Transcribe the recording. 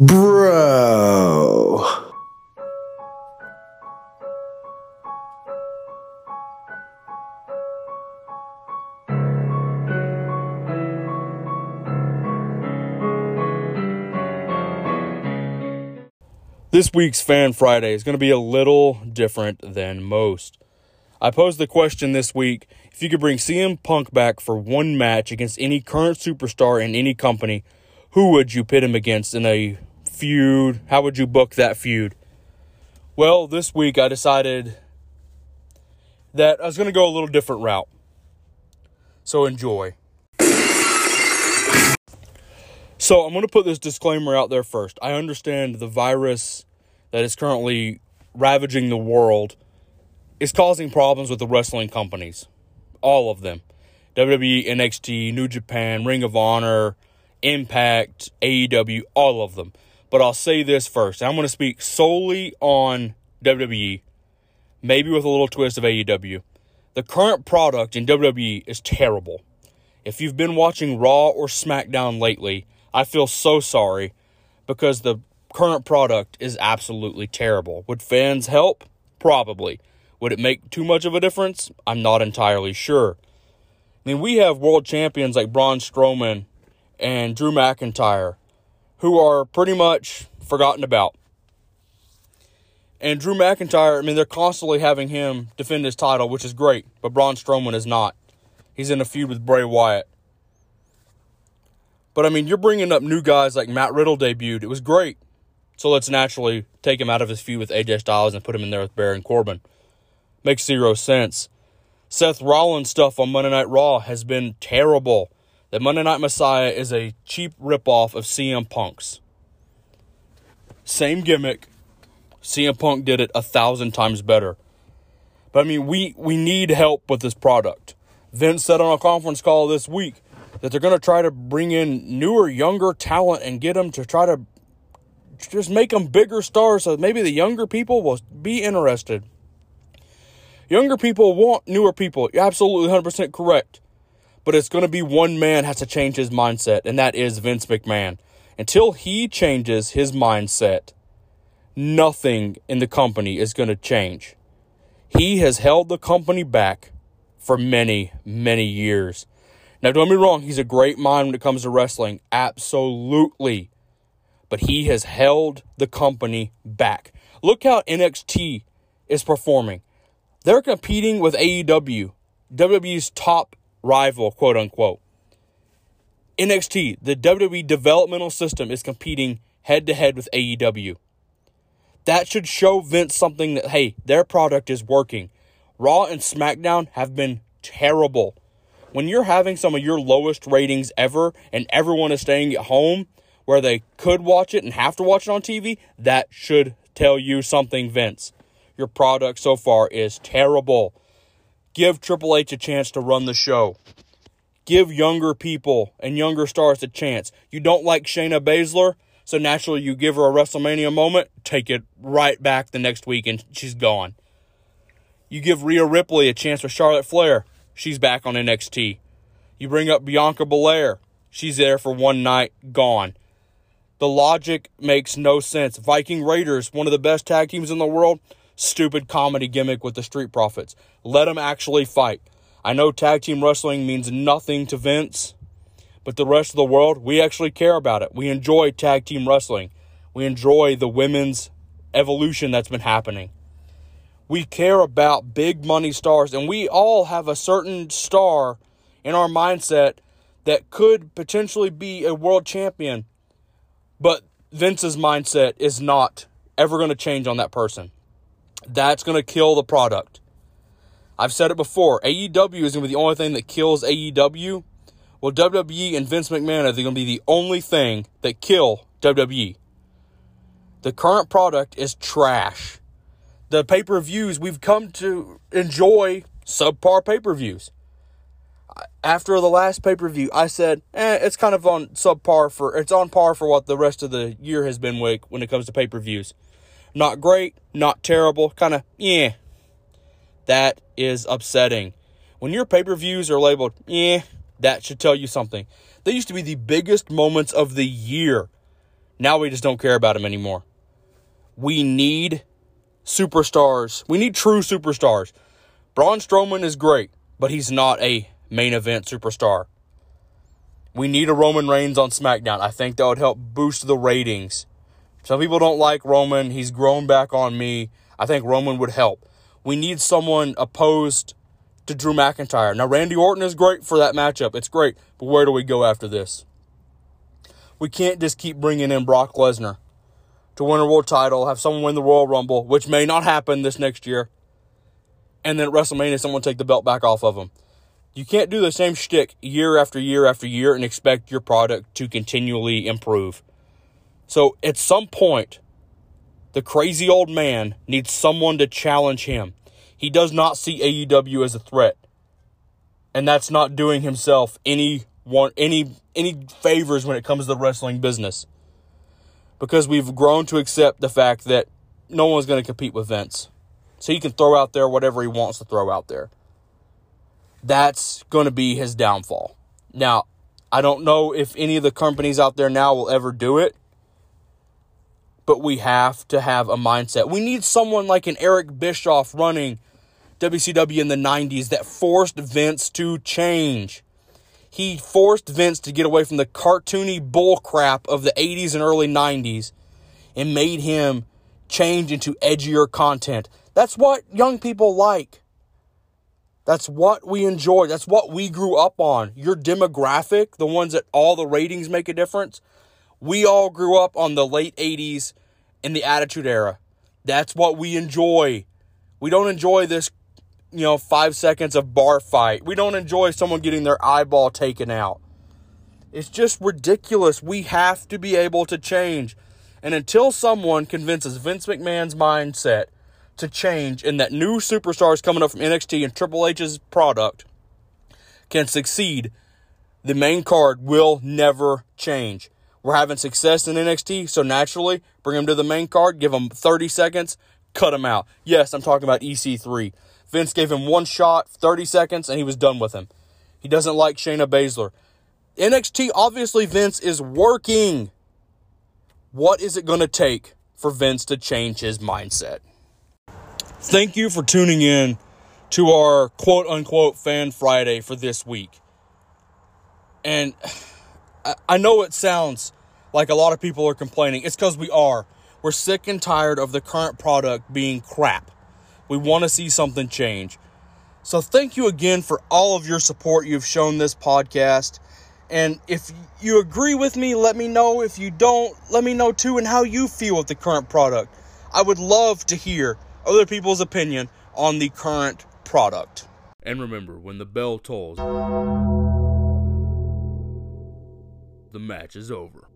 Bro. This week's Fan Friday is going to be a little different than most. I posed the question this week if you could bring CM Punk back for one match against any current superstar in any company, who would you pit him against in a feud? How would you book that feud? Well, this week I decided that I was going to go a little different route. So enjoy. So I'm going to put this disclaimer out there first. I understand the virus that is currently ravaging the world is causing problems with the wrestling companies. All of them. WWE, NXT, New Japan, Ring of Honor, Impact, AEW, all of them. But I'll say this first. I'm going to speak solely on WWE, maybe with a little twist of AEW. The current product in WWE is terrible. If you've been watching Raw or SmackDown lately, I feel so sorry because the current product is absolutely terrible. Would fans help? Probably. Would it make too much of a difference? I'm not entirely sure. I mean, we have world champions like Braun Strowman and Drew McIntyre who are pretty much forgotten about. And Drew McIntyre, I mean, they're constantly having him defend his title, which is great, but Braun Strowman is not. He's in a feud with Bray Wyatt. But I mean, you're bringing up new guys like Matt Riddle debuted. It was great. So let's naturally take him out of his feud with AJ Styles and put him in there with Baron Corbin. Makes zero sense. Seth Rollins stuff on Monday Night Raw has been terrible. That Monday Night Messiah is a cheap ripoff of CM Punk's. Same gimmick. CM Punk did it a thousand times better. But I mean, we, we need help with this product. Vince said on a conference call this week that they're going to try to bring in newer, younger talent and get them to try to just make them bigger stars so maybe the younger people will be interested. Younger people want newer people. You're absolutely 100% correct. But it's going to be one man has to change his mindset, and that is Vince McMahon. Until he changes his mindset, nothing in the company is going to change. He has held the company back for many, many years. Now, don't me wrong, he's a great mind when it comes to wrestling. Absolutely. But he has held the company back. Look how NXT is performing. They're competing with AEW, WWE's top rival, quote unquote. NXT, the WWE developmental system, is competing head to head with AEW. That should show Vince something that, hey, their product is working. Raw and SmackDown have been terrible. When you're having some of your lowest ratings ever and everyone is staying at home where they could watch it and have to watch it on TV, that should tell you something, Vince. Your product so far is terrible. Give Triple H a chance to run the show. Give younger people and younger stars a chance. You don't like Shayna Baszler, so naturally you give her a WrestleMania moment, take it right back the next week and she's gone. You give Rhea Ripley a chance with Charlotte Flair, she's back on NXT. You bring up Bianca Belair, she's there for one night, gone. The logic makes no sense. Viking Raiders, one of the best tag teams in the world, stupid comedy gimmick with the Street Profits. Let them actually fight. I know tag team wrestling means nothing to Vince, but the rest of the world, we actually care about it. We enjoy tag team wrestling. We enjoy the women's evolution that's been happening. We care about big money stars, and we all have a certain star in our mindset that could potentially be a world champion, but Vince's mindset is not ever going to change on that person. That's going to kill the product. I've said it before. AEW is going to be the only thing that kills AEW. Well, WWE and Vince McMahon are going to be the only thing that kill WWE. The current product is trash. The pay per views, we've come to enjoy subpar pay per views. After the last pay per view, I said, eh, it's kind of on subpar for, it's on par for what the rest of the year has been like when it comes to pay per views. Not great, not terrible, kind of, yeah. That is upsetting. When your pay per views are labeled, yeah, that should tell you something. They used to be the biggest moments of the year. Now we just don't care about them anymore. We need superstars. We need true superstars. Braun Strowman is great, but he's not a main event superstar. We need a Roman Reigns on SmackDown. I think that would help boost the ratings. Some people don't like Roman. He's grown back on me. I think Roman would help. We need someone opposed to Drew McIntyre. Now, Randy Orton is great for that matchup. It's great. But where do we go after this? We can't just keep bringing in Brock Lesnar to win a world title, have someone win the Royal Rumble, which may not happen this next year, and then at WrestleMania, someone take the belt back off of him. You can't do the same shtick year after year after year and expect your product to continually improve. So at some point, the crazy old man needs someone to challenge him. He does not see AEW as a threat. And that's not doing himself any one any any favors when it comes to the wrestling business. Because we've grown to accept the fact that no one's going to compete with Vince. So he can throw out there whatever he wants to throw out there. That's going to be his downfall. Now, I don't know if any of the companies out there now will ever do it but we have to have a mindset. We need someone like an Eric Bischoff running WCW in the 90s that forced Vince to change. He forced Vince to get away from the cartoony bullcrap of the 80s and early 90s and made him change into edgier content. That's what young people like. That's what we enjoy. That's what we grew up on. Your demographic, the ones that all the ratings make a difference, we all grew up on the late 80s and the Attitude Era. That's what we enjoy. We don't enjoy this, you know, five seconds of bar fight. We don't enjoy someone getting their eyeball taken out. It's just ridiculous. We have to be able to change. And until someone convinces Vince McMahon's mindset to change and that new superstars coming up from NXT and Triple H's product can succeed, the main card will never change. We're having success in NXT, so naturally, bring him to the main card, give him 30 seconds, cut him out. Yes, I'm talking about EC3. Vince gave him one shot, 30 seconds, and he was done with him. He doesn't like Shayna Baszler. NXT, obviously, Vince is working. What is it going to take for Vince to change his mindset? Thank you for tuning in to our quote unquote Fan Friday for this week. And I know it sounds like a lot of people are complaining. It's because we are. We're sick and tired of the current product being crap. We want to see something change. So, thank you again for all of your support you've shown this podcast. And if you agree with me, let me know. If you don't, let me know too, and how you feel with the current product. I would love to hear other people's opinion on the current product. And remember, when the bell tolls the match is over.